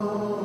Oh.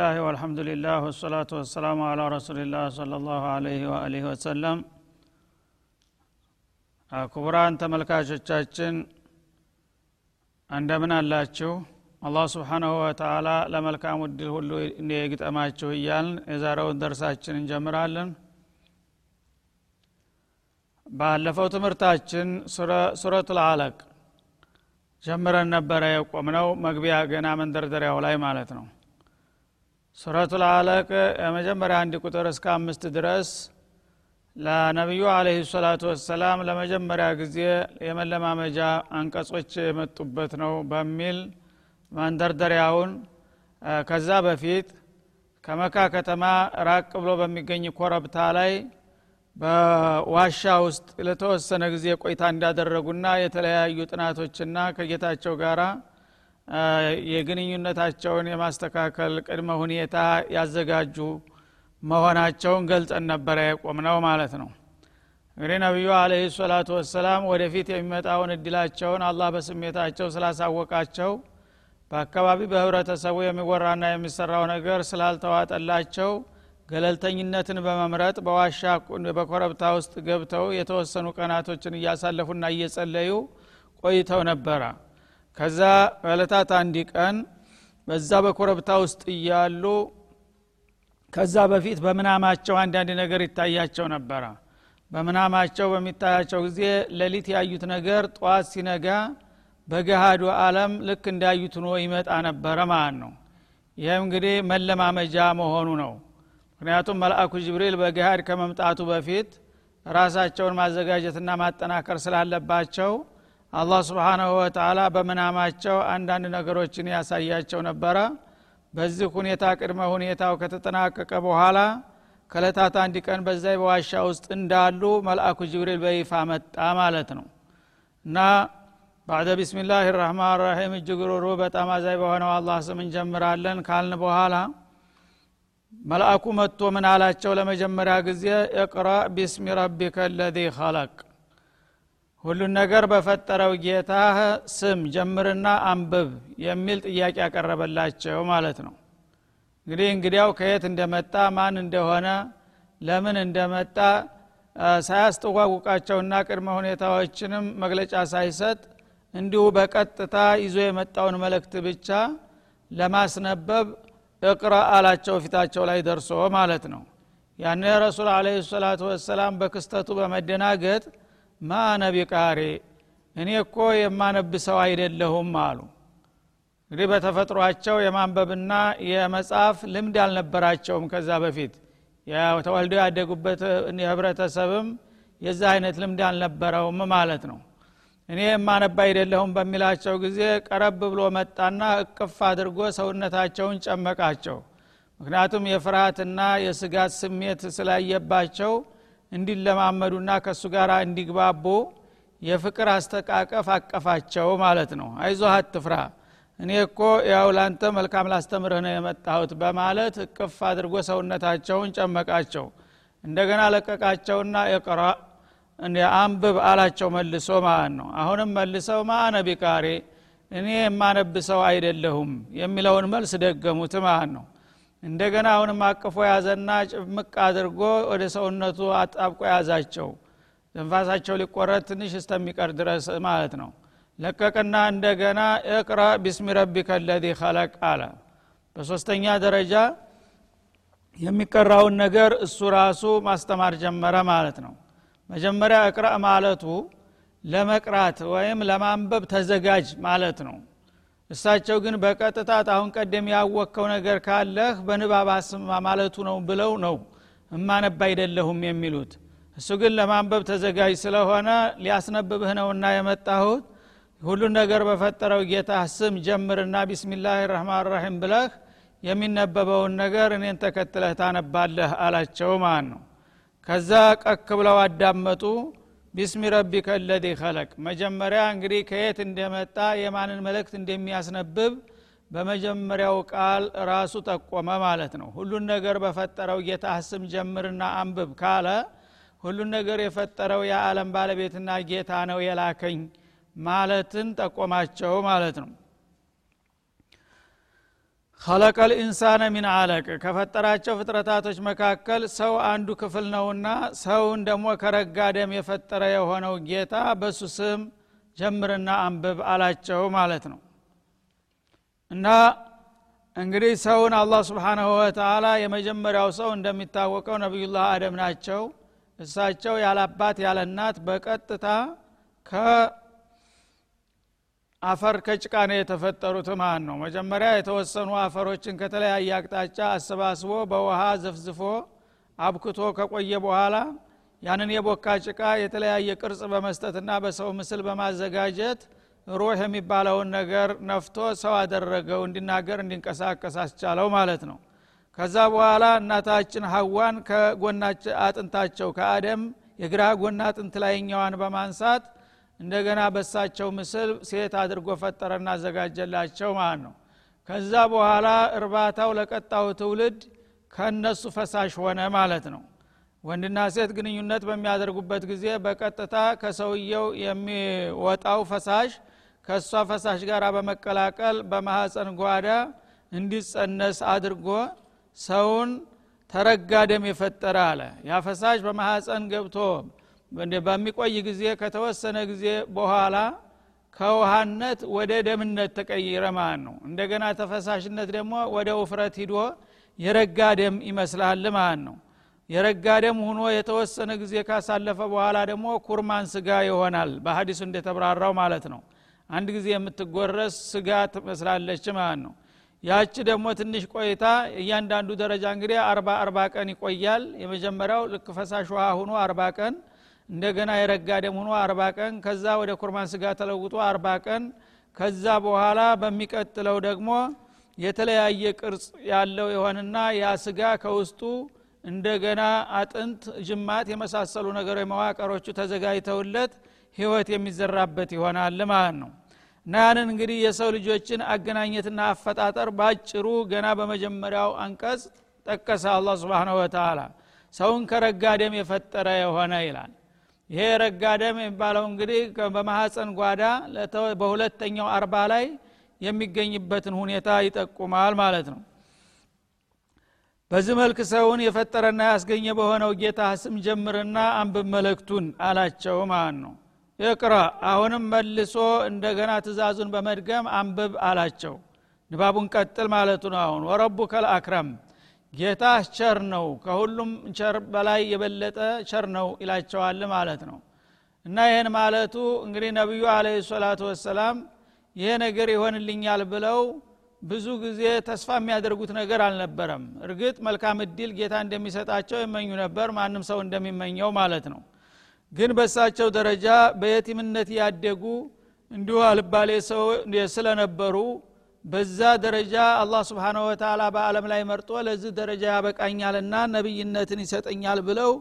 ቢስሚላህ ወልሐምዱሊላህ ወሰላቱ ወሰላሙ አላ ረሱሊላህ ሰለ ላሁ አለይህ ወአሊህ ወሰለም ክቡራን ተመልካቾቻችን እንደምን አላችሁ አላህ ስብሓናሁ ወተአላ ለመልካም እድል ሁሉ የግጠማችሁ እያልን የዛሬውን ደርሳችን እንጀምራለን ባለፈው ትምህርታችን ሱረቱ ልአለቅ ጀምረን ነበረ የቆምነው መግቢያ ገና መንደርደሪያው ላይ ማለት ነው ሱረቱ ልአለቅ የመጀመሪያ አንድ ቁጥር እስከ አምስት ድረስ ለነቢዩ አለህ ሰላቱ ወሰላም ለመጀመሪያ ጊዜ የመለማመጃ አንቀጾች የመጡበት ነው በሚል መንደርደሪያውን ከዛ በፊት ከመካ ከተማ ራቅ ብሎ በሚገኝ ኮረብታ ላይ በዋሻ ውስጥ ለተወሰነ ጊዜ ቆይታ እንዳደረጉና የተለያዩ ጥናቶችና ከጌታቸው ጋር የግንኙነታቸውን የማስተካከል ቅድመ ሁኔታ ያዘጋጁ መሆናቸውን ገልጸን ነበረ የቆምነው ማለት ነው። እንግዲህ ነቢዩ አለህ ሰላቱ ወሰላም ወደፊት የሚመጣውን እድላቸውን አላህ በስሜታቸው ስላሳወቃቸው በአካባቢ በህብረተሰቡ የሚወራና የሚሰራው ነገር ስላልተዋጠላቸው ገለልተኝነትን በመምረጥ በዋሻ በኮረብታ ውስጥ ገብተው የተወሰኑ ቀናቶችን እያሳለፉና እየጸለዩ ቆይተው ነበረ ከዛ በዕለታት አንድ ቀን በዛ በኮረብታ ውስጥ እያሉ ከዛ በፊት በምናማቸው አንዳንድ ነገር ይታያቸው ነበረ። በምናማቸው በሚታያቸው ጊዜ ሌሊት ያዩት ነገር ጠዋት ሲነጋ በገሃዱ አለም ልክ እንዳዩት ሆኖ ይመጣ ነበረ ማለት ነው። ይህም እንግዲህ መለማመጃ መሆኑ ነው። ምክንያቱም መልአኩ ጅብሪል በገሃድ ከመምጣቱ በፊት ራሳቸውን ማዘጋጀትና ማጠናከር ስላለባቸው አላህ ስብሓናሁ ወተላ በምናማቸው አንዳንድ ነገሮችን ያሳያቸው ነበረ። በዚህ ሁኔታ ቅድመ ሁኔታው ከተጠናቀቀ በኋላ ከለታት አንድ ቀን በዛ በዋሻ ውስጥ እንዳሉ መልአኩ ጅብሪል በይፋ መጣ ማለት ነው። እና ባዕደ ቢስሚላህ ራህማን ራሒም እጅግ ሩሩ በጣም አዛይ በሆነው አላህ ስም እንጀምራለን ካልን በኋላ መልአኩ መጥቶ ምን አላቸው ለመጀመሪያ ጊዜ? እቅራ ቢስሚ ረቢከ ለዚ ኸለቅ ሁሉን ነገር በፈጠረው ጌታ ስም ጀምርና አንብብ የሚል ጥያቄ ያቀረበላቸው ማለት ነው። እንግዲህ እንግዲያው ከየት እንደመጣ ማን እንደሆነ ለምን እንደመጣ ሳያስተዋውቃቸውና ቅድመ ሁኔታዎችንም መግለጫ ሳይሰጥ እንዲሁ በቀጥታ ይዞ የመጣውን መልእክት ብቻ ለማስነበብ እቅራ አላቸው ፊታቸው ላይ ደርሶ ማለት ነው። ያነ ረሱል አለ ሰላቱ ወሰላም በክስተቱ በመደናገጥ ማ ነቢቃሪ እኔ እኮ የማነብ ሰው አይደለሁም አሉ። እንግዲህ በተፈጥሯቸው የማንበብና የመጽሐፍ ልምድ አልነበራቸውም ከዛ በፊት። ተወልደው ያደጉበት ህብረተሰብም የዛ አይነት ልምድ አልነበረውም ማለት ነው። እኔ የማነባ አይደለሁም በሚላቸው ጊዜ ቀረብ ብሎ መጣና እቅፍ አድርጎ ሰውነታቸውን ጨመቃቸው። ምክንያቱም የፍርሃትና የስጋት ስሜት ስላየባቸው እንዲለማመዱና ከእሱ ጋር እንዲግባቡ የፍቅር አስተቃቀፍ አቀፋቸው ማለት ነው። አይዞህ አትፍራ እኔ እኮ ያው ላንተ መልካም ላስተምርህ ነው የመጣሁት በማለት እቅፍ አድርጎ ሰውነታቸውን ጨመቃቸው። እንደገና ለቀቃቸውና የቅራ አንብብ አላቸው መልሶ ማለት ነው። አሁንም መልሰው ማአነ ቢቃሪ እኔ የማነብሰው አይደለሁም የሚለውን መልስ ደገሙት ማለት ነው እንደገና አሁንም አቅፎ ያዘና ጭምቅ አድርጎ ወደ ሰውነቱ አጣብቆ ያዛቸው ትንፋሳቸው ሊቆረጥ ትንሽ እስተሚቀር ድረስ ማለት ነው። ለቀቅና እንደገና እቅራ ቢስሚ ረቢከ ለዚ ኸለቅ አለ። በሶስተኛ ደረጃ የሚቀራውን ነገር እሱ ራሱ ማስተማር ጀመረ ማለት ነው። መጀመሪያ እቅረእ ማለቱ ለመቅራት ወይም ለማንበብ ተዘጋጅ ማለት ነው እሳቸው ግን በቀጥታ አሁን ቀደም ያወቅከው ነገር ካለህ በንባብ አስማ ማለቱ ነው ብለው ነው እማነብ አይደለሁም የሚሉት። እሱ ግን ለማንበብ ተዘጋጅ ስለሆነ ሊያስነብብህ ነውና የመጣሁት። ሁሉን ነገር በፈጠረው ጌታ ስም ጀምርና ቢስሚላህ ረህማን ረሒም ብለህ የሚነበበውን ነገር እኔን ተከትለህ ታነባለህ አላቸው ማለት ነው። ከዛ ቀክ ብለው አዳመጡ ቢስሚ ረቢከ ለዚ ኸለቅ። መጀመሪያ እንግዲህ ከየት እንደመጣ የማንን መልእክት እንደሚያስነብብ በመጀመሪያው ቃል ራሱ ጠቆመ ማለት ነው። ሁሉን ነገር በፈጠረው ጌታ ስም ጀምርና አንብብ ካለ ሁሉን ነገር የፈጠረው የዓለም ባለቤትና ጌታ ነው የላከኝ ማለትን ጠቆማቸው ማለት ነው ኸለቀ ልኢንሳነ ሚን አለቅ ከፈጠራቸው ፍጥረታቶች መካከል ሰው አንዱ ክፍል ነውና ሰውን ደግሞ ከረጋ ደም የፈጠረ የሆነው ጌታ በሱ ስም ጀምርና አንብብ አላቸው ማለት ነው። እና እንግዲህ ሰውን አላህ ስብሓናሁ ወተላ የመጀመሪያው ሰው እንደሚታወቀው ነቢዩላህ አደም ናቸው። እሳቸው ያለ አባት ያለ እናት በቀጥታ ከአፈር ከጭቃ ነው የተፈጠሩት ማለት ነው? መጀመሪያ የተወሰኑ አፈሮችን ከተለያየ አቅጣጫ አሰባስቦ በውሃ ዘፍዝፎ አብክቶ ከቆየ በኋላ ያንን የቦካ ጭቃ የተለያየ ቅርጽ በመስጠትና በሰው ምስል በማዘጋጀት ሩህ የሚባለውን ነገር ነፍቶ ሰው አደረገው እንዲናገር እንዲንቀሳቀስ አስቻለው ማለት ነው። ከዛ በኋላ እናታችን ሀዋን ከጎናች አጥንታቸው ከአደም የግራ ጎና አጥንት ላይኛዋን በማንሳት እንደገና በሳቸው ምስል ሴት አድርጎ ፈጠረና አዘጋጀላቸው ማለት ነው። ከዛ በኋላ እርባታው ለቀጣው ትውልድ ከነሱ ፈሳሽ ሆነ ማለት ነው። ወንድና ሴት ግንኙነት በሚያደርጉበት ጊዜ በቀጥታ ከሰውየው የሚወጣው ፈሳሽ ከእሷ ፈሳሽ ጋር በመቀላቀል በማሐፀን ጓዳ እንዲጸነስ አድርጎ ሰውን ተረጋ ደም የፈጠረ አለ። ያ ፈሳሽ በማሐፀን ገብቶ በሚቆይ ጊዜ ከተወሰነ ጊዜ በኋላ ከውሃነት ወደ ደምነት ተቀይረ ማለት ነው። እንደገና ተፈሳሽነት ደግሞ ወደ ውፍረት ሂዶ የረጋ ደም ይመስላል ማለት ነው። የረጋ ደም ሁኖ የተወሰነ ጊዜ ካሳለፈ በኋላ ደግሞ ኩርማን ስጋ ይሆናል በሀዲሱ እንደተብራራው ማለት ነው። አንድ ጊዜ የምትጎረስ ስጋ ትመስላለች ማለት ነው። ያች ደግሞ ትንሽ ቆይታ እያንዳንዱ ደረጃ እንግዲህ አርባ አርባ ቀን ይቆያል። የመጀመሪያው ልክ ፈሳሽ ውሃ ሁኖ አርባ ቀን እንደገና የረጋ ደም ሁኖ አርባ ቀን ከዛ ወደ ኩርማን ስጋ ተለውጦ አርባ ቀን ከዛ በኋላ በሚቀጥለው ደግሞ የተለያየ ቅርጽ ያለው የሆንና ያ ስጋ ከውስጡ እንደገና አጥንት ጅማት የመሳሰሉ ነገሮች መዋቀሮቹ ተዘጋጅተውለት ህይወት የሚዘራበት ይሆናል ማለት ነው። እና ያንን እንግዲህ የሰው ልጆችን አገናኘትና አፈጣጠር ባጭሩ ገና በመጀመሪያው አንቀጽ ጠቀሰ አላ ስብን ወተላ ሰውን ከረጋ ደም የፈጠረ የሆነ ይላል ይሄ ረጋ ደም የሚባለው እንግዲህ በማሐፀን ጓዳ በሁለተኛው አርባ ላይ የሚገኝበትን ሁኔታ ይጠቁማል ማለት ነው። በዚህ መልክ ሰውን የፈጠረና ያስገኘ በሆነው ጌታ ስም ጀምርና አንብብ መለክቱን አላቸው ማለት ነው። እቅራ አሁንም መልሶ እንደገና ትእዛዙን በመድገም አንብብ አላቸው። ንባቡን ቀጥል ማለቱ ነው አሁን። ወረቡከል አክረም ጌታ ቸር ነው ከሁሉም ቸር በላይ የበለጠ ቸር ነው ይላቸዋል ማለት ነው። እና ይህን ማለቱ እንግዲህ ነቢዩ አለ ሰላቱ ወሰላም ይሄ ነገር ይሆንልኛል ብለው ብዙ ጊዜ ተስፋ የሚያደርጉት ነገር አልነበረም። እርግጥ መልካም እድል ጌታ እንደሚሰጣቸው ይመኙ ነበር ማንም ሰው እንደሚመኘው ማለት ነው። ግን በሳቸው ደረጃ በየቲምነት ያደጉ እንዲሁ አልባሌ ሰው ስለነበሩ በዛ ደረጃ አላህ ስብሓንሁ ወተላ በአለም ላይ መርጦ ለዚህ ደረጃ ያበቃኛልና ነቢይነትን ይሰጠኛል ብለው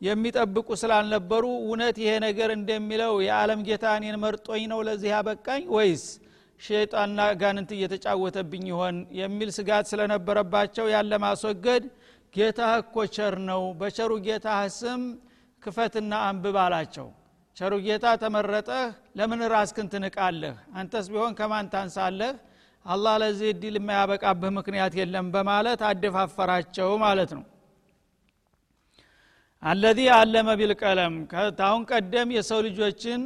የሚጠብቁ ስላልነበሩ እውነት ይሄ ነገር እንደሚለው የዓለም ጌታ እኔን መርጦኝ ነው ለዚህ ያበቃኝ ወይስ ሸይጣንና ጋንንት እየተጫወተብኝ ይሆን የሚል ስጋት ስለነበረባቸው ያለ ማስወገድ ጌታ እኮ ቸር ነው። በቸሩ ጌታ ስም ክፈትና አንብብ አላቸው። ቸሩ ጌታ ተመረጠህ ለምን ራስክን ትንቃለህ? አንተስ ቢሆን ከማን ታንሳለህ አላህ ለዚህ እድል የማያበቃብህ ምክንያት የለም በማለት አደፋፈራቸው ማለት ነው። አለዚ አለመ ቢልቀለም። ከታሁን ቀደም የሰው ልጆችን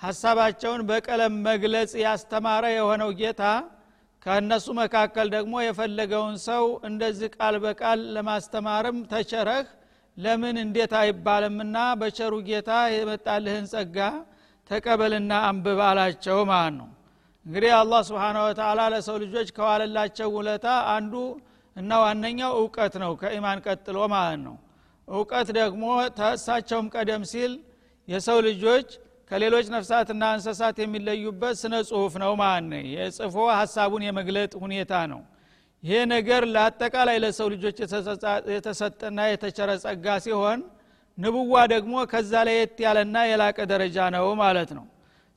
ሀሳባቸውን በቀለም መግለጽ ያስተማረ የሆነው ጌታ ከእነሱ መካከል ደግሞ የፈለገውን ሰው እንደዚህ ቃል በቃል ለማስተማርም ተቸረህ ለምን እንዴት አይባልምና በቸሩ ጌታ የመጣልህን ጸጋ ተቀበልና አንብብ አላቸው ማለት ነው እንግዲህ አላህ ስብሓን ወተላ ለሰው ልጆች ከዋለላቸው ውለታ አንዱ እና ዋነኛው እውቀት ነው ከኢማን ቀጥሎ ማለት ነው። እውቀት ደግሞ ተእሳቸውም ቀደም ሲል የሰው ልጆች ከሌሎች ነፍሳትና እንስሳት የሚለዩበት ስነ ጽሁፍ ነው ማለት ነው። የጽፎ ሀሳቡን የመግለጥ ሁኔታ ነው። ይሄ ነገር ለአጠቃላይ ለሰው ልጆች የተሰጠና የተቸረ ጸጋ ሲሆን ንብዋ ደግሞ ከዛ ለየት ያለና የላቀ ደረጃ ነው ማለት ነው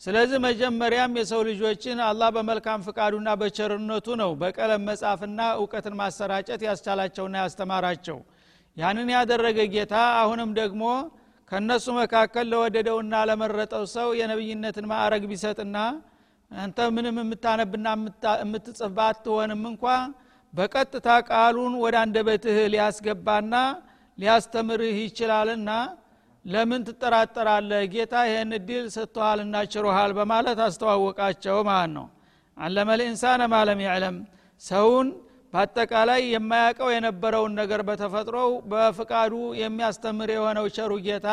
ስለዚህ መጀመሪያም የሰው ልጆችን አላህ በመልካም ፍቃዱና በቸርነቱ ነው በቀለም መጻፍና እውቀትን ማሰራጨት ያስቻላቸውና ያስተማራቸው። ያንን ያደረገ ጌታ አሁንም ደግሞ ከእነሱ መካከል ለወደደውና ለመረጠው ሰው የነብይነትን ማዕረግ ቢሰጥና አንተ ምንም የምታነብና የምትጽፍ ባትሆንም እንኳ በቀጥታ ቃሉን ወደ አንደበትህ ሊያስገባና ሊያስተምርህ ይችላልና ለምን ትጠራጠራለህ? ጌታ ይህን እድል ሰጥቶሃልና ችሮሃል በማለት አስተዋወቃቸው ማለት ነው። አለመ ልኢንሳነ ማለም ያዕለም። ሰውን በአጠቃላይ የማያውቀው የነበረውን ነገር በተፈጥሮው በፍቃዱ የሚያስተምር የሆነው ቸሩ ጌታ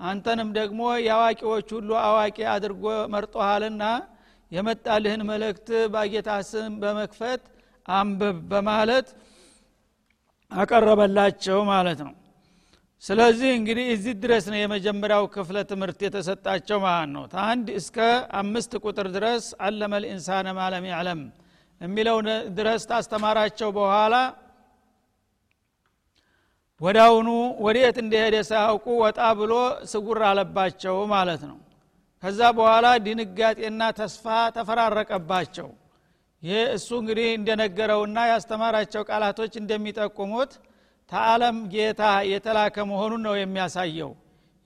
አንተንም ደግሞ የአዋቂዎች ሁሉ አዋቂ አድርጎ መርጦሃልና የመጣልህን መልእክት በጌታ ስም በመክፈት አንብብ በማለት አቀረበላቸው ማለት ነው ስለዚህ እንግዲህ እዚህ ድረስ ነው የመጀመሪያው ክፍለ ትምህርት የተሰጣቸው ማለት ነው። ታንድ እስከ አምስት ቁጥር ድረስ አለመ ልኢንሳነ ማለም ያዕለም የሚለው ድረስ ታስተማራቸው በኋላ ወዳውኑ ወዴት እንደሄደ ሳያውቁ ወጣ ብሎ ስጉር አለባቸው ማለት ነው። ከዛ በኋላ ድንጋጤና ተስፋ ተፈራረቀባቸው። ይህ እሱ እንግዲህ እንደነገረውና ያስተማራቸው ቃላቶች እንደሚጠቁሙት ተአለም ጌታ የተላከ መሆኑን ነው የሚያሳየው።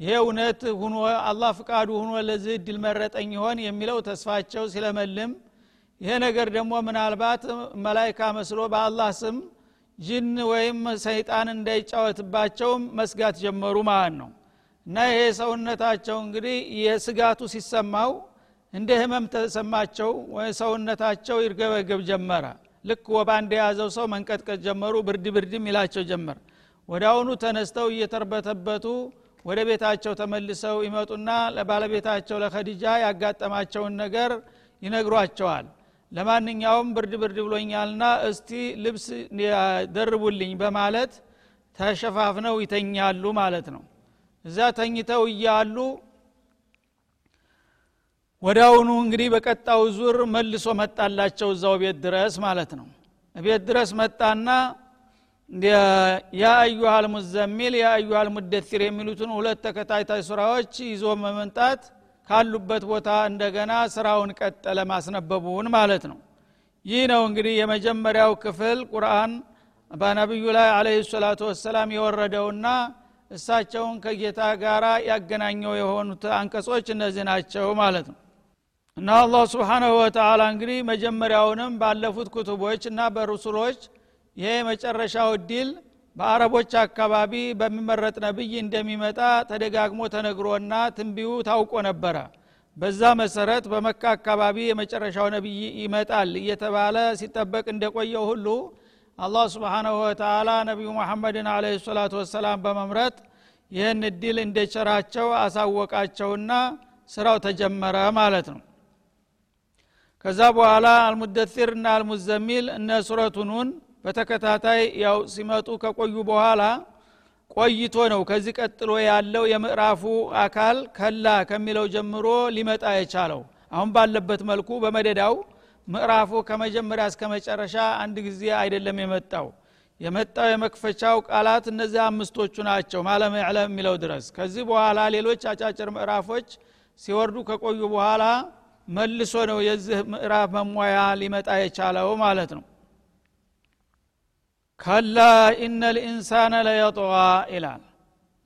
ይሄ እውነት ሁኖ አላህ ፍቃዱ ሁኖ ለዚህ እድል መረጠኝ ይሆን የሚለው ተስፋቸው ሲለመልም ይሄ ነገር ደግሞ ምናልባት መላይካ መስሎ በአላህ ስም ጅን ወይም ሰይጣን እንዳይጫወትባቸውም መስጋት ጀመሩ ማለት ነው። እና ይሄ ሰውነታቸው እንግዲህ የስጋቱ ሲሰማው እንደ ህመም ተሰማቸው ሰውነታቸው ይርገበገብ ጀመረ ልክ ወባ እንደያዘው ሰው መንቀጥቀጥ ጀመሩ። ብርድ ብርድም ይላቸው ጀመር። አሁኑ ተነስተው እየተርበተበቱ ወደ ቤታቸው ተመልሰው ይመጡና ለባለቤታቸው ለከዲጃ ያጋጠማቸውን ነገር ይነግሯቸዋል። ለማንኛውም ብርድ ብርድ ብሎኛልና እስቲ ልብስ ደርቡልኝ በማለት ተሸፋፍነው ይተኛሉ ማለት ነው። እዛ ተኝተው እያሉ ወዳውኑ እንግዲህ በቀጣው ዙር መልሶ መጣላቸው እዛው ቤት ድረስ ማለት ነው። ቤት ድረስ መጣና ያ አዩሃል ሙዘሚል ያ የሚሉትን ሁለት ተከታታይ ስራዎች ይዞ መመንጣት ካሉበት ቦታ እንደገና ስራውን ቀጠለ ማስነበቡን ማለት ነው። ይህ ነው እንግዲህ የመጀመሪያው ክፍል ቁርአን በነቢዩ ላይ አለህ ሰላቱ ወሰላም የወረደውና እሳቸውን ከጌታ ጋር ያገናኘው የሆኑት አንቀጾች እነዚህ ናቸው ማለት ነው እና አላህ ስብሓናሁ ወተላ እንግዲህ መጀመሪያውንም ባለፉት ኩቱቦች እና በሩሱሎች ይሄ የመጨረሻው እድል በአረቦች አካባቢ በሚመረጥ ነብይ እንደሚመጣ ተደጋግሞ ተነግሮና ትንቢዩ ታውቆ ነበረ። በዛ መሰረት በመካ አካባቢ የመጨረሻው ነቢይ ይመጣል እየተባለ ሲጠበቅ እንደቆየው ሁሉ አላህ ስብሓናሁ ወተላ ነቢዩ መሐመድን አለ ሰላቱ ወሰላም በመምረጥ ይህን እድል እንደቸራቸው አሳወቃቸውና ስራው ተጀመረ ማለት ነው ከዛ በኋላ አልሙደሲር እና አልሙዘሚል እነ ሱረቱኑን በተከታታይ ያው ሲመጡ ከቆዩ በኋላ ቆይቶ ነው ከዚህ ቀጥሎ ያለው የምዕራፉ አካል ከላ ከሚለው ጀምሮ ሊመጣ የቻለው። አሁን ባለበት መልኩ በመደዳው ምዕራፉ ከመጀመሪያ እስከ መጨረሻ አንድ ጊዜ አይደለም የመጣው። የመጣው የመክፈቻው ቃላት እነዚህ አምስቶቹ ናቸው ማለም ያዕለም የሚለው ድረስ። ከዚህ በኋላ ሌሎች አጫጭር ምዕራፎች ሲወርዱ ከቆዩ በኋላ መልሶ ነው የዚህ ምዕራፍ መሟያ ሊመጣ የቻለው ማለት ነው። ከላ ኢነ ልኢንሳነ ለየጥዋ ይላል።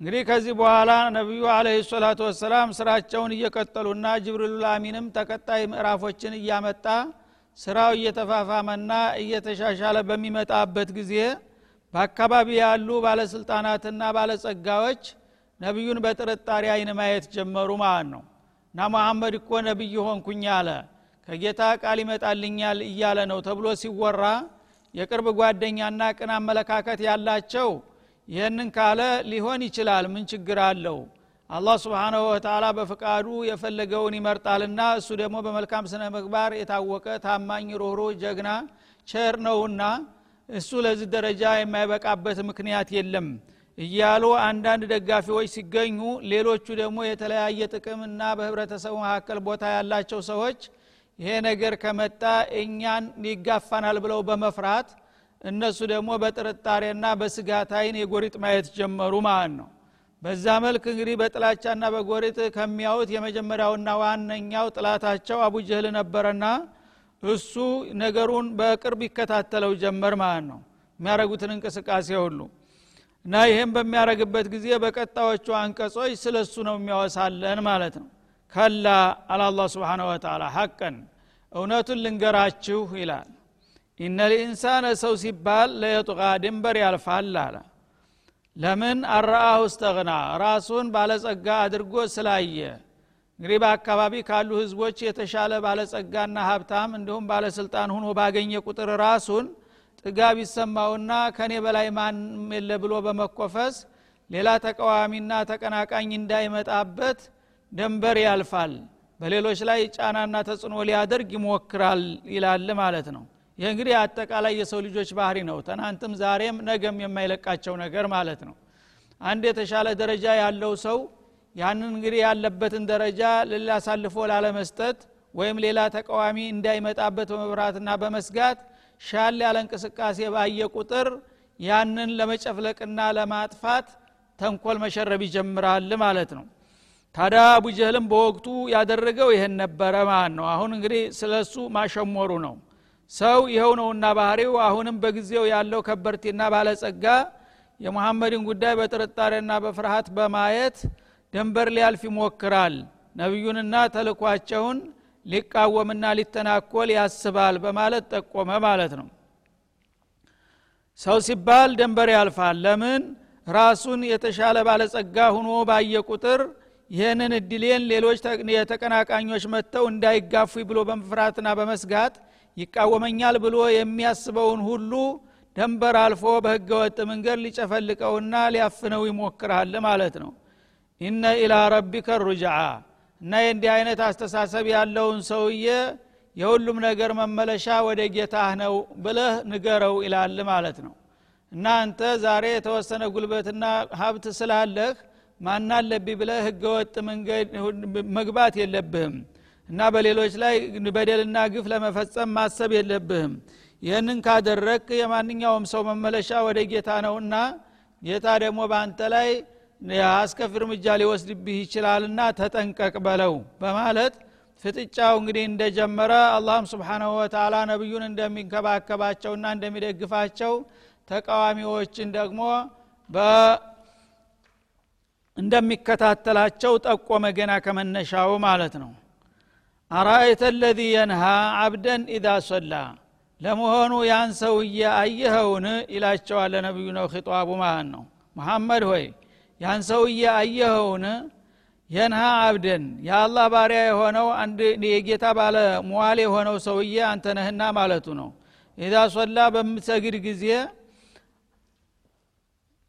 እንግዲህ ከዚህ በኋላ ነቢዩ አለህ ሰላቱ ወሰላም ስራቸውን እየቀጠሉና ጅብሪሉል አሚንም ተቀጣይ ምዕራፎችን እያመጣ ስራው እየተፋፋመና እየተሻሻለ በሚመጣበት ጊዜ በአካባቢ ያሉ ባለስልጣናትና ባለጸጋዎች ነቢዩን በጥርጣሬ አይን ማየት ጀመሩ ማለት ነው እና መሐመድ እኮ ነቢይ ሆንኩኝ አለ። ከጌታ ቃል ይመጣልኛል እያለ ነው ተብሎ ሲወራ የቅርብ ጓደኛና ቅን አመለካከት ያላቸው ይህንን ካለ ሊሆን ይችላል ምን ችግር አለው? አላህ ስብሓናሁ ወተላ በፍቃዱ የፈለገውን ይመርጣልና እሱ ደግሞ በመልካም ስነ ምግባር የታወቀ ታማኝ ሮህሮ ጀግና ቸር ነውና እሱ ለዚህ ደረጃ የማይበቃበት ምክንያት የለም እያሉ አንዳንድ ደጋፊዎች ሲገኙ ሌሎቹ ደግሞ የተለያየ ጥቅምና በህብረተሰቡ መካከል ቦታ ያላቸው ሰዎች ይሄ ነገር ከመጣ እኛን ይጋፋናል ብለው በመፍራት እነሱ ደግሞ በጥርጣሬና በስጋት አይን የጎሪጥ ማየት ጀመሩ ማለት ነው። በዛ መልክ እንግዲህ በጥላቻና በጎሪጥ ከሚያዩት የመጀመሪያውና ዋነኛው ጥላታቸው አቡጀህል ነበረና እሱ ነገሩን በቅርብ ይከታተለው ጀመር ማለት ነው። የሚያደረጉትን እንቅስቃሴ ሁሉ እና ይህም በሚያደረግበት ጊዜ በቀጣዮቹ አንቀጾች ስለ እሱ ነው የሚያወሳለን ማለት ነው። ከላ አላላ ስብሓን ወተላ ሐቀን። እውነቱን ልንገራችሁ ይላል። ኢነ ልኢንሳነ ሰው ሲባል ለየጡቃ ድንበር ያልፋል አለ። ለምን? አረአሁ እስተግና ራሱን ባለጸጋ አድርጎ ስላየ። እንግዲህ በአካባቢ ካሉ ህዝቦች የተሻለ ባለጸጋና ሀብታም እንዲሁም ባለስልጣን ሁኖ ባገኘ ቁጥር ራሱን ጥጋብ ይሰማውና ከኔ በላይ ማንም የለ ብሎ በመኮፈስ ሌላ ተቃዋሚና ተቀናቃኝ እንዳይመጣበት ደንበር ያልፋል። በሌሎች ላይ ጫናና ተጽዕኖ ሊያደርግ ይሞክራል ይላል ማለት ነው። ይህ እንግዲህ አጠቃላይ የሰው ልጆች ባህሪ ነው። ትናንትም ዛሬም ነገም የማይለቃቸው ነገር ማለት ነው። አንድ የተሻለ ደረጃ ያለው ሰው ያንን እንግዲህ ያለበትን ደረጃ ሌላ ላለመስጠት ወይም ሌላ ተቃዋሚ እንዳይመጣበት በመብራትና በመስጋት ሻል ያለ እንቅስቃሴ ባየ ቁጥር ያንን ለመጨፍለቅና ለማጥፋት ተንኮል መሸረብ ይጀምራል ማለት ነው። ታዲያ አቡጀህልም በወቅቱ ያደረገው ይህን ነበረ ማለት ነው። አሁን እንግዲህ ስለ እሱ ማሸሞሩ ነው። ሰው ይኸው ነውና ባህሪው አሁንም በጊዜው ያለው ከበርቴና ባለጸጋ የሙሐመድን ጉዳይ በጥርጣሬና በፍርሃት በማየት ደንበር ሊያልፍ ይሞክራል። ነቢዩንና ተልኳቸውን ሊቃወምና ሊተናኮል ያስባል በማለት ጠቆመ ማለት ነው። ሰው ሲባል ደንበር ያልፋል። ለምን? ራሱን የተሻለ ባለጸጋ ሁኖ ባየ ቁጥር ይህንን እድሌን ሌሎች የተቀናቃኞች መጥተው እንዳይጋፉ ብሎ በመፍራትና በመስጋት ይቃወመኛል ብሎ የሚያስበውን ሁሉ ደንበር አልፎ በህገ ወጥ መንገድ ሊጨፈልቀውና ሊያፍነው ይሞክራል ማለት ነው። ኢነ ኢላ ረቢከ ሩጅዓ እና የእንዲህ አይነት አስተሳሰብ ያለውን ሰውዬ የሁሉም ነገር መመለሻ ወደ ጌታህ ነው ብለህ ንገረው ይላል ማለት ነው። እና አንተ ዛሬ የተወሰነ ጉልበትና ሀብት ስላለህ ማናለብኝ ብለህ ህገወጥ መንገድ መግባት የለብህም። እና በሌሎች ላይ በደልና ግፍ ለመፈጸም ማሰብ የለብህም። ይህንን ካደረግ የማንኛውም ሰው መመለሻ ወደ ጌታ ነውና ጌታ ደግሞ በአንተ ላይ አስከፊ እርምጃ ሊወስድብህ ይችላልና ተጠንቀቅ በለው በማለት ፍጥጫው እንግዲህ እንደጀመረ አላህም ስብሓናሁ ወተላ ነቢዩን እንደሚንከባከባቸውና እንደሚደግፋቸው ተቃዋሚዎችን ደግሞ እንደሚከታተላቸው ጠቆመ ገና ከመነሻው ማለት ነው። አራአይተ ለዚ የንሃ አብደን ኢዛ ሶላ ለመሆኑ ያን ሰውዬ አየኸውን? ይላቸዋለ ነቢዩ ነው ኺጧቡ ማለት ነው። መሐመድ ሆይ ያን ሰውዬ አየኸውን? የንሃ አብደን የአላህ ባሪያ የሆነው አንድ የጌታ ባለ መዋል የሆነው ሰውዬ አንተ ነህና ማለቱ ነው። ኢዛ ሶላ በምትሰግድ ጊዜ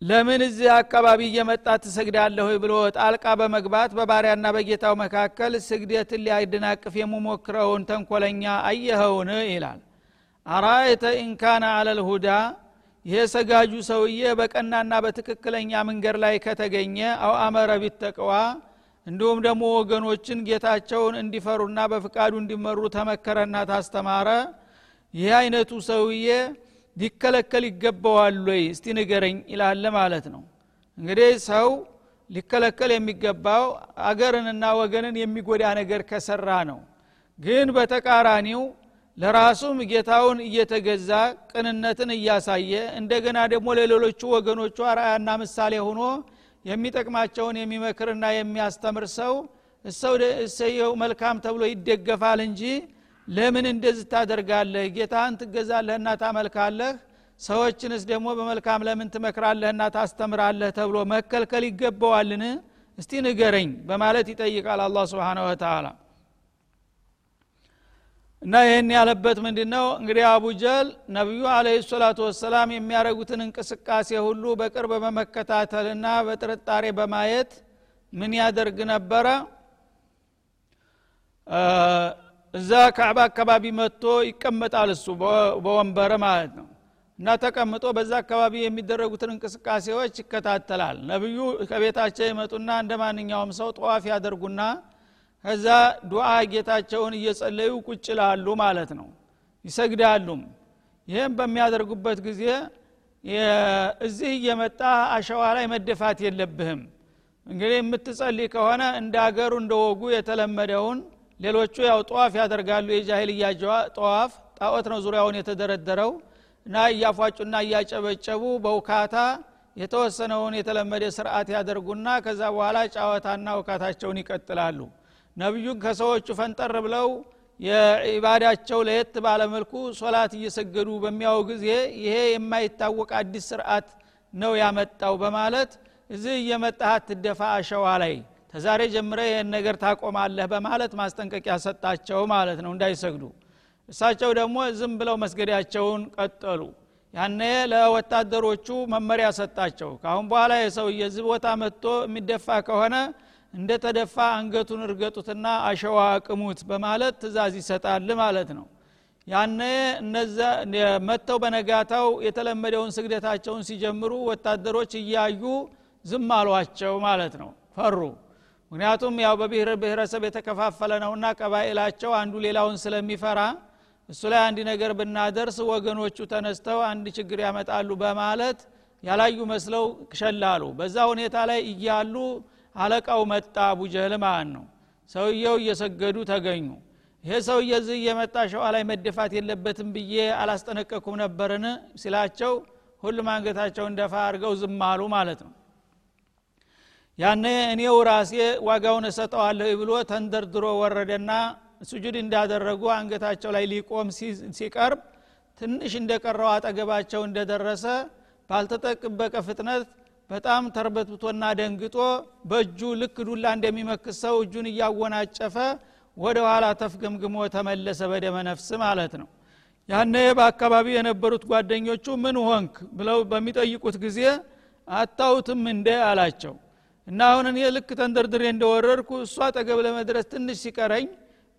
ለምን እዚህ አካባቢ እየመጣ ትሰግዳለሁ ብሎ ጣልቃ በመግባት በባሪያና በጌታው መካከል ስግደትን ሊያደናቅፍ የምሞክረውን ተንኮለኛ አየኸውን? ይላል። አራአይተ ኢንካነ አለልሁዳ ይሄ ሰጋጁ ሰውዬ በቀናና በትክክለኛ መንገድ ላይ ከተገኘ አው አመረ ቢተቅዋ እንዲሁም ደግሞ ወገኖችን ጌታቸውን እንዲፈሩና በፍቃዱ እንዲመሩ ተመከረና ታስተማረ። ይህ አይነቱ ሰውዬ ሊከለከል ይገባዋል ወይ? እስቲ ንገረኝ ይላለ ማለት ነው። እንግዲህ ሰው ሊከለከል የሚገባው አገርንና ወገንን የሚጎዳ ነገር ከሰራ ነው። ግን በተቃራኒው ለራሱም ጌታውን እየተገዛ ቅንነትን እያሳየ እንደገና ደግሞ ለሌሎቹ ወገኖቹ አርአያና ምሳሌ ሆኖ የሚጠቅማቸውን የሚመክርና የሚያስተምር ሰው እሰየው መልካም ተብሎ ይደገፋል እንጂ ለምን እንደዚህ ታደርጋለህ? ጌታህን ትገዛለህና ታመልካለህ? ሰዎችንስ ደግሞ በመልካም ለምን ትመክራለህና ታስተምራለህ ተብሎ መከልከል ይገባዋልን? እስቲ ንገረኝ በማለት ይጠይቃል አላ ስብን ወተላ እና ይህን ያለበት ምንድ ነው እንግዲህ አቡጀል ነቢዩ አለ ሰላቱ ወሰላም የሚያደረጉትን እንቅስቃሴ ሁሉ በቅርብ በመከታተልና በጥርጣሬ በማየት ምን ያደርግ ነበረ? እዛ ካዕባ አካባቢ መጥቶ ይቀመጣል እሱ በወንበር ማለት ነው። እና ተቀምጦ በዛ አካባቢ የሚደረጉትን እንቅስቃሴዎች ይከታተላል። ነቢዩ ከቤታቸው ይመጡና እንደ ማንኛውም ሰው ጠዋፍ ያደርጉና ከዛ ዱዓ ጌታቸውን እየጸለዩ ቁጭ ላሉ ማለት ነው። ይሰግዳሉም። ይህም በሚያደርጉበት ጊዜ እዚህ እየመጣ አሸዋ ላይ መደፋት የለብህም። እንግዲህ የምትጸልይ ከሆነ እንደ አገሩ እንደ ወጉ የተለመደውን ሌሎቹ ያው ጠዋፍ ያደርጋሉ። የጃሂልያ ጠዋፍ ጣዖት ነው ዙሪያውን የተደረደረው እና እያፏጩና እያጨበጨቡ በውካታ የተወሰነውን የተለመደ ስርዓት ያደርጉና ከዛ በኋላ ጫወታና ውካታቸውን ይቀጥላሉ ነቢዩን ከሰዎቹ ፈንጠር ብለው የኢባዳቸው ለየት ባለመልኩ ሶላት እየሰገዱ በሚያው ጊዜ ይሄ የማይታወቅ አዲስ ስርዓት ነው ያመጣው በማለት እዚህ እየመጣህ አትደፋ አሸዋ ላይ ተዛሬ ጀምረ ይህን ነገር ታቆማለህ በማለት ማስጠንቀቂያ ሰጣቸው ማለት ነው እንዳይሰግዱ። እሳቸው ደግሞ ዝም ብለው መስገዳቸውን ቀጠሉ። ያነ ለወታደሮቹ መመሪያ ሰጣቸው። ካአሁን በኋላ የሰው የዚህ ቦታ መጥቶ የሚደፋ ከሆነ እንደ ተደፋ አንገቱን እርገጡትና አሸዋ አቅሙት በማለት ትእዛዝ ይሰጣል ማለት ነው። ያነ እነዛ መጥተው በነጋታው የተለመደውን ስግደታቸውን ሲጀምሩ ወታደሮች እያዩ ዝም አሏቸው ማለት ነው። ፈሩ። ምክንያቱም ያው በብሔር ብሔረሰብ የተከፋፈለ ነውና ቀባኤላቸው አንዱ ሌላውን ስለሚፈራ እሱ ላይ አንድ ነገር ብናደርስ ወገኖቹ ተነስተው አንድ ችግር ያመጣሉ በማለት ያላዩ መስለው ሸላሉ። በዛ ሁኔታ ላይ እያሉ አለቃው መጣ አቡጀህል ማለት ነው። ሰውየው እየሰገዱ ተገኙ። ይሄ ሰውዬ እዚህ እየመጣ ሸዋ ላይ መደፋት የለበትም ብዬ አላስጠነቀኩም ነበርን ሲላቸው ሁሉም አንገታቸውን ደፋ አድርገው ዝም አሉ ማለት ነው። ያነ እኔው ራሴ ዋጋውን እሰጠዋለሁ ብሎ ተንደርድሮ ወረደና ሱጁድ እንዳደረጉ አንገታቸው ላይ ሊቆም ሲቀርብ ትንሽ እንደቀረው አጠገባቸው እንደደረሰ ባልተጠቅበቀ ፍጥነት በጣም ተርበትብቶና ደንግጦ በእጁ ልክ ዱላ እንደሚመክስ ሰው እጁን እያወናጨፈ ወደ ኋላ ተፍገምግሞ ተመለሰ በደመ ነፍስ ማለት ነው። ያነ በአካባቢ የነበሩት ጓደኞቹ ምን ሆንክ ብለው በሚጠይቁት ጊዜ አታውትም እንደ አላቸው። እና አሁን እኔ ልክ ተንደርድሬ እንደወረድኩ እሷ አጠገብ ለመድረስ ትንሽ ሲቀረኝ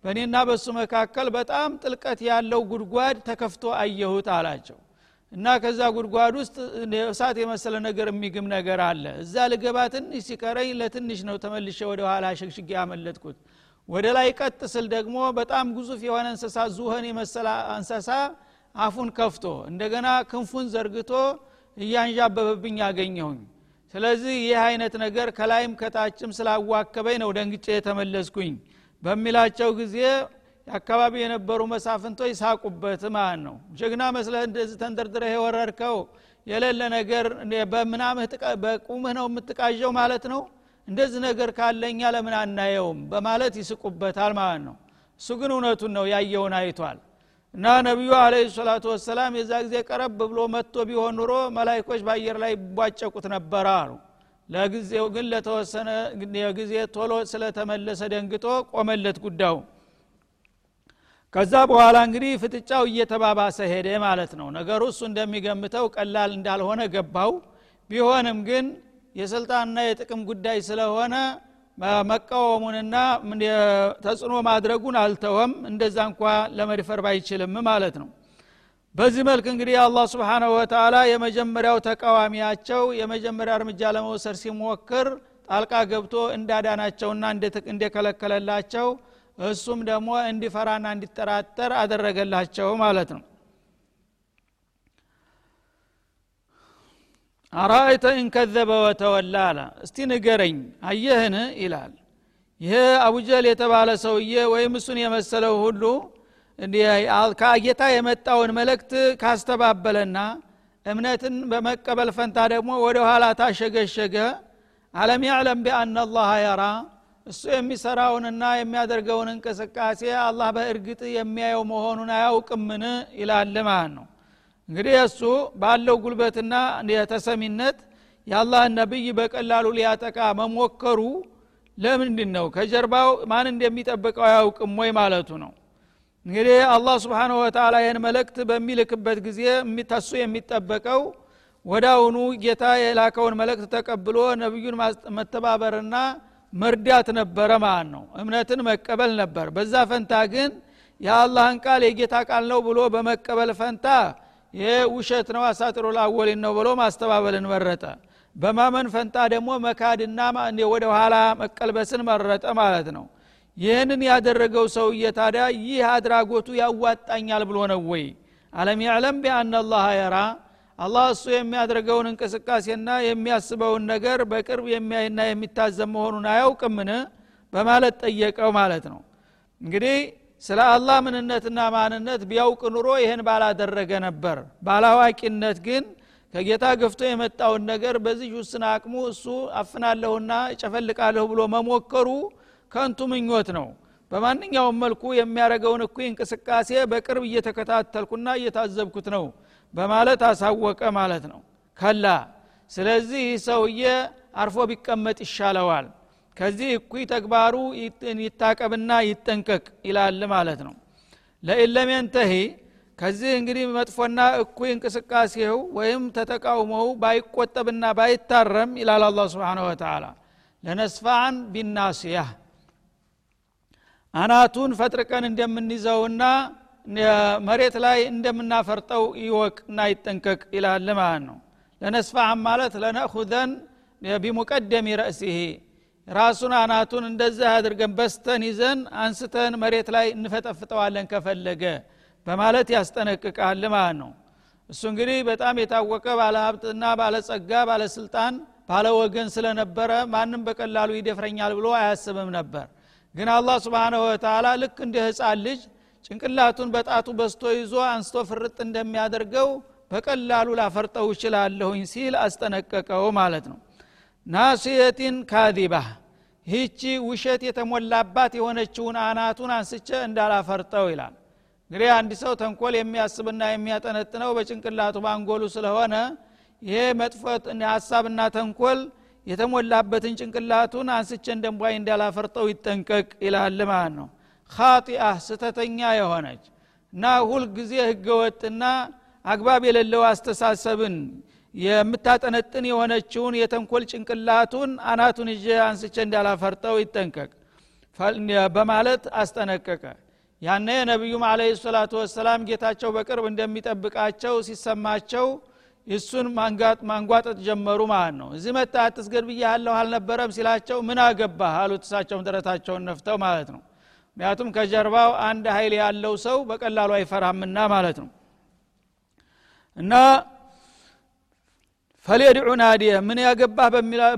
በእኔና በእሱ መካከል በጣም ጥልቀት ያለው ጉድጓድ ተከፍቶ አየሁት አላቸው እና ከዛ ጉድጓድ ውስጥ እሳት የመሰለ ነገር የሚግም ነገር አለ። እዛ ልገባ ትንሽ ሲቀረኝ ለትንሽ ነው ተመልሼ ወደ ኋላ ሸግሽጌ ያመለጥኩት። ወደ ላይ ቀጥ ስል ደግሞ በጣም ግዙፍ የሆነ እንስሳ ዙህን የመሰለ እንስሳ አፉን ከፍቶ እንደገና ክንፉን ዘርግቶ እያንዣበበብኝ አገኘሁኝ። ስለዚህ ይህ አይነት ነገር ከላይም ከታችም ስላዋከበኝ ነው ደንግጬ የተመለስኩኝ። በሚላቸው ጊዜ የአካባቢ የነበሩ መሳፍንቶች ሳቁበት ማለት ነው። ጀግና መስለህ እንደዚህ ተንደርድረህ የወረድከው የሌለ ነገር በምናምህ በቁምህ ነው የምትቃዠው ማለት ነው? እንደዚህ ነገር ካለኛ ለምን አናየውም? በማለት ይስቁበታል ማለት ነው። እሱ ግን እውነቱን ነው ያየውን አይቷል። እና ነቢዩ አለ ሰላቱ ወሰላም የዛ ጊዜ ቀረብ ብሎ መጥቶ ቢሆን ኑሮ መላይኮች በአየር ላይ ቧጨቁት ነበረ አሉ። ለጊዜው ግን ለተወሰነ ጊዜ ቶሎ ስለተመለሰ ደንግጦ ቆመለት ጉዳዩ ከዛ በኋላ እንግዲህ ፍጥጫው እየተባባሰ ሄደ ማለት ነው። ነገሩ እሱ እንደሚገምተው ቀላል እንዳልሆነ ገባው። ቢሆንም ግን የስልጣንና የጥቅም ጉዳይ ስለሆነ መቃወሙንና ተጽዕኖ ማድረጉን አልተወም። እንደዛ እንኳ ለመድፈር ባይችልም ማለት ነው። በዚህ መልክ እንግዲህ አላህ ስብሓናሁ ወተላ የመጀመሪያው ተቃዋሚያቸው የመጀመሪያ እርምጃ ለመውሰድ ሲሞክር ጣልቃ ገብቶ እንዳዳናቸውና እንደከለከለላቸው እሱም ደግሞ እንዲፈራና እንዲጠራጠር አደረገላቸው ማለት ነው። አራአይተ እንከዘበ ወተወላ አለ። እስቲ ንገረኝ አየህን? ይላል። ይህ አቡጀል የተባለ ሰውዬ ወይም እሱን የመሰለው ሁሉ ከጌታ የመጣውን መልእክት ካስተባበለና እምነትን በመቀበል ፈንታ ደግሞ ወደ ኋላ ታሸገሸገ። አለም ያዕለም ቢአና አላህ የራ እሱ የሚሰራውንና የሚያደርገውን እንቅስቃሴ አላህ በእርግጥ የሚያየው መሆኑን አያውቅምን? ይላል ማለት ነው። እንግዲህ እሱ ባለው ጉልበትና የተሰሚነት የአላህን ነቢይ በቀላሉ ሊያጠቃ መሞከሩ ለምንድን ነው ከጀርባው ማን እንደሚጠብቀው አያውቅም ወይ ማለቱ ነው። እንግዲህ አላህ ስብሓንሁ ወተላ ይህን መልእክት በሚልክበት ጊዜ ተሱ የሚጠበቀው ወዳውኑ ጌታ የላከውን መልእክት ተቀብሎ ነቢዩን መተባበርና መርዳት ነበረ ማለት ነው። እምነትን መቀበል ነበር። በዛ ፈንታ ግን የአላህን ቃል የጌታ ቃል ነው ብሎ በመቀበል ፈንታ ውሸት ነው አሳጥሮ ላወሊን ነው ብሎ ማስተባበልን መረጠ። በማመን ፈንታ ደግሞ መካድና ወደ ኋላ መቀልበስን መረጠ ማለት ነው። ይህንን ያደረገው ሰውዬ ታዲያ ይህ አድራጎቱ ያዋጣኛል ብሎ ነው ወይ? አለም ያዕለም ቢአና አላህ የራ አላህ እሱ የሚያደርገውን እንቅስቃሴና የሚያስበውን ነገር በቅርብ የሚያይና የሚታዘብ መሆኑን አያውቅምን? በማለት ጠየቀው ማለት ነው። እንግዲህ ስለ አላህ ምንነትና ማንነት ቢያውቅ ኑሮ ይህን ባላደረገ ነበር። ባላዋቂነት ግን ከጌታ ገፍቶ የመጣውን ነገር በዚህ ውስን አቅሙ እሱ አፍናለሁና እጨፈልቃለሁ ብሎ መሞከሩ ከንቱ ምኞት ነው። በማንኛውም መልኩ የሚያደረገውን እኩይ እንቅስቃሴ በቅርብ እየተከታተልኩና እየታዘብኩት ነው በማለት አሳወቀ ማለት ነው። ከላ። ስለዚህ ሰውዬ አርፎ ቢቀመጥ ይሻለዋል። ከዚህ እኩይ ተግባሩ ይታቀብና ይጠንቀቅ ይላል ማለት ነው። ለኢለም ከዚህ እንግዲህ መጥፎና እኩይ እንቅስቃሴው ወይም ተተቃውሞው ባይቆጠብና ባይታረም ይላል አላ ስብን ወተላ ለነስፋን ቢናስያ አናቱን ፈጥርቀን እንደምንይዘውና መሬት ላይ እንደምናፈርጠው ይወቅና ይጠንቀቅ ይላል ማለት ነው። ለነስፋን ማለት ለነእኹዘን ቢሙቀደሚ ረእሲሄ ራሱን አናቱን እንደዚህ አድርገን በስተን ይዘን አንስተን መሬት ላይ እንፈጠፍጠዋለን ከፈለገ በማለት ያስጠነቅቃል ማለት ነው። እሱ እንግዲህ በጣም የታወቀ ባለሀብትና ባለጸጋ ባለስልጣን ባለወገን ስለነበረ ማንም በቀላሉ ይደፍረኛል ብሎ አያስብም ነበር። ግን አላህ ስብንሁ ወተላ ልክ እንደ ህፃን ልጅ ጭንቅላቱን በጣቱ በስቶ ይዞ አንስቶ ፍርጥ እንደሚያደርገው በቀላሉ ላፈርጠው ይችላለሁኝ ሲል አስጠነቀቀው ማለት ነው። ናስየቲን ካዚባ ይህቺ ውሸት የተሞላባት የሆነችውን አናቱን አንስቼ እንዳላፈርጠው ይላል። እንግዲህ አንድ ሰው ተንኮል የሚያስብና የሚያጠነጥነው በጭንቅላቱ ባንጎሉ ስለሆነ ይሄ መጥፎ ሀሳብና ተንኮል የተሞላበትን ጭንቅላቱን አንስቼ እንደንቧይ እንዳላፈርጠው ይጠንቀቅ ይላል ማለት ነው ካጢአ ስተተኛ የሆነች። እና ሁልጊዜ ህገወጥና አግባብ የሌለው አስተሳሰብን የምታጠነጥን የሆነችውን የተንኮል ጭንቅላቱን አናቱን ይዤ አንስቼ እንዳላፈርጠው ይጠንቀቅ። በማለት አስጠነቀቀ። ያነ ነቢዩም አለ ሰላቱ ወሰላም ጌታቸው በቅርብ እንደሚጠብቃቸው ሲሰማቸው እሱን ማንጓጠጥ ጀመሩ ማለት ነው። እዚህ መጣ አትስገድ ብያለሁ አልነበረም ሲላቸው ምን አገባህ አሉት። እሳቸውን ደረታቸውን ነፍተው ማለት ነው ምክንያቱም ከጀርባው አንድ ኃይል ያለው ሰው በቀላሉ አይፈራምና ማለት ነው። እና ፈሌድዑ ናዲየ ምን ያገባህ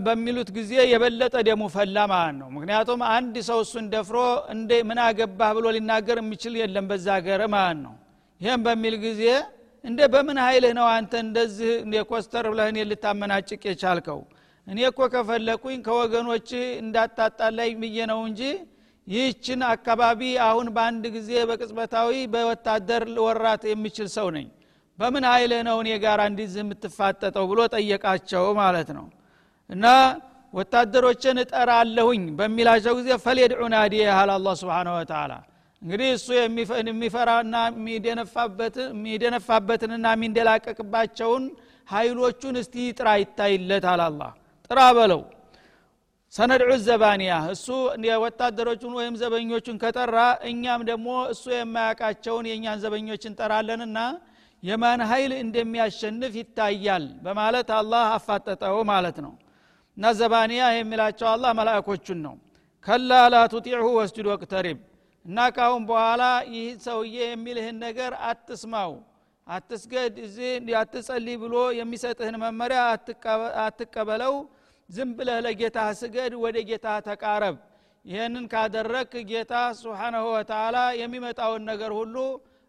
በሚሉት ጊዜ የበለጠ ደሙ ፈላ ማለት ነው። ምክንያቱም አንድ ሰው እሱን ደፍሮ እንደ ምን አገባህ ብሎ ሊናገር የሚችል የለም በዛ ሀገር ማለት ነው። ይህም በሚል ጊዜ እንደ በምን ኃይልህ ነው አንተ እንደዚህ ኮስተር ብለህ እኔ ልታመናጭቅ የቻልከው? እኔ እኮ ከፈለኩኝ ከወገኖች እንዳታጣላይ ብዬ ነው እንጂ ይህችን አካባቢ አሁን በአንድ ጊዜ በቅጽበታዊ በወታደር ወራት የሚችል ሰው ነኝ። በምን ኃይልህ ነው እኔ ጋር እንዲዝ የምትፋጠጠው ብሎ ጠየቃቸው ማለት ነው። እና ወታደሮችን እጠራለሁኝ በሚላቸው ጊዜ ፈሌድዑ ናዲ ያህል አላ ስብን ወተላ እንግዲህ እሱ የሚፈራና የሚደነፋበትንና የሚንደላቀቅባቸውን ኃይሎቹን እስቲ ጥራ ይታይለት አላላ ጥራ በለው ሰነድዑ ዘባንያ እሱ ወታደሮቹን ወይም ዘበኞቹን ከጠራ እኛም ደግሞ እሱ የማያውቃቸውን የእኛን ዘበኞች እንጠራለንና የማን ኃይል እንደሚያሸንፍ ይታያል በማለት አላህ አፋጠጠው ማለት ነው። እና ዘባንያ የሚላቸው አላህ መላእኮቹን ነው። ከላ ላ ቱጢዕሁ ወስጁድ ወቅተሪብ እና ካሁን በኋላ ይህ ሰውዬ የሚልህን ነገር አትስማው አትስገድ እዚህ አትጸልይ ብሎ የሚሰጥህን መመሪያ አትቀበለው ዝም ብለህ ለጌታ ስገድ ወደ ጌታ ተቃረብ። ይህንን ካደረክ ጌታ ስብሓናሁ ወተላ የሚመጣውን ነገር ሁሉ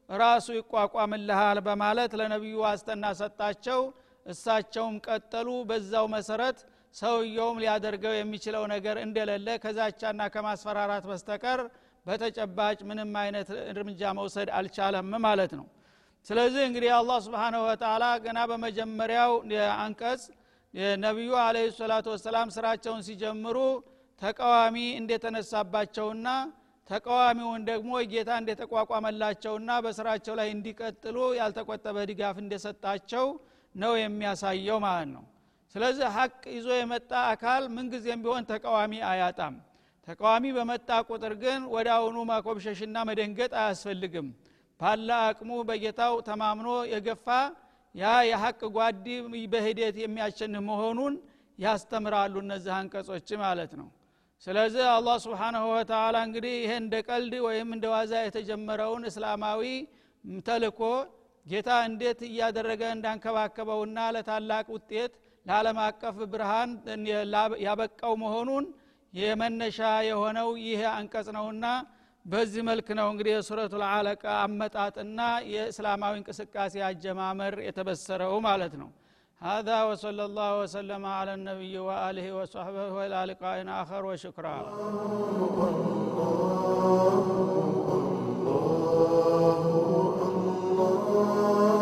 ራሱ ይቋቋምልሃል በማለት ለነቢዩ ዋስተና ሰጣቸው። እሳቸውም ቀጠሉ። በዛው መሰረት ሰውየውም ሊያደርገው የሚችለው ነገር እንደሌለ ከዛቻና ከማስፈራራት በስተቀር በተጨባጭ ምንም አይነት እርምጃ መውሰድ አልቻለም ማለት ነው። ስለዚህ እንግዲህ አላህ ስብሓንሁ ወተላ ገና በመጀመሪያው አንቀጽ ነቢዩ አለ ሰላቱ ወሰላም ስራቸውን ሲጀምሩ ተቃዋሚ እንደተነሳባቸውና ተቃዋሚውን ደግሞ ጌታ እንደተቋቋመላቸውና በስራቸው ላይ እንዲቀጥሉ ያልተቆጠበ ድጋፍ እንደሰጣቸው ነው የሚያሳየው ማለት ነው። ስለዚህ ሀቅ ይዞ የመጣ አካል ምንጊዜም ቢሆን ተቃዋሚ አያጣም። ተቃዋሚ በመጣ ቁጥር ግን ወደ አሁኑ ማኮብሸሽና መደንገጥ አያስፈልግም። ባለ አቅሙ በጌታው ተማምኖ የገፋ ያ የሀቅ ጓዲ በሂደት የሚያሸንፍ መሆኑን ያስተምራሉ እነዚህ አንቀጾች ማለት ነው። ስለዚህ አላህ ስብሓናሁ ወተላ እንግዲህ ይሄ እንደ ቀልድ ወይም እንደ ዋዛ የተጀመረውን እስላማዊ ተልኮ ጌታ እንዴት እያደረገ እንዳንከባከበውና ለታላቅ ውጤት ለዓለም አቀፍ ብርሃን ያበቃው መሆኑን የመነሻ የሆነው ይህ አንቀጽ ነውና በዚህ መልክ ነው እንግዲህ የሱረቱ አለቃ አመጣጥና የእስላማዊ እንቅስቃሴ አጀማመር የተበሰረው ማለት ነው هذا وصلى الله وسلم على النبي وآله وصحبه وإلى لقاء آخر وشكرا الله الله الله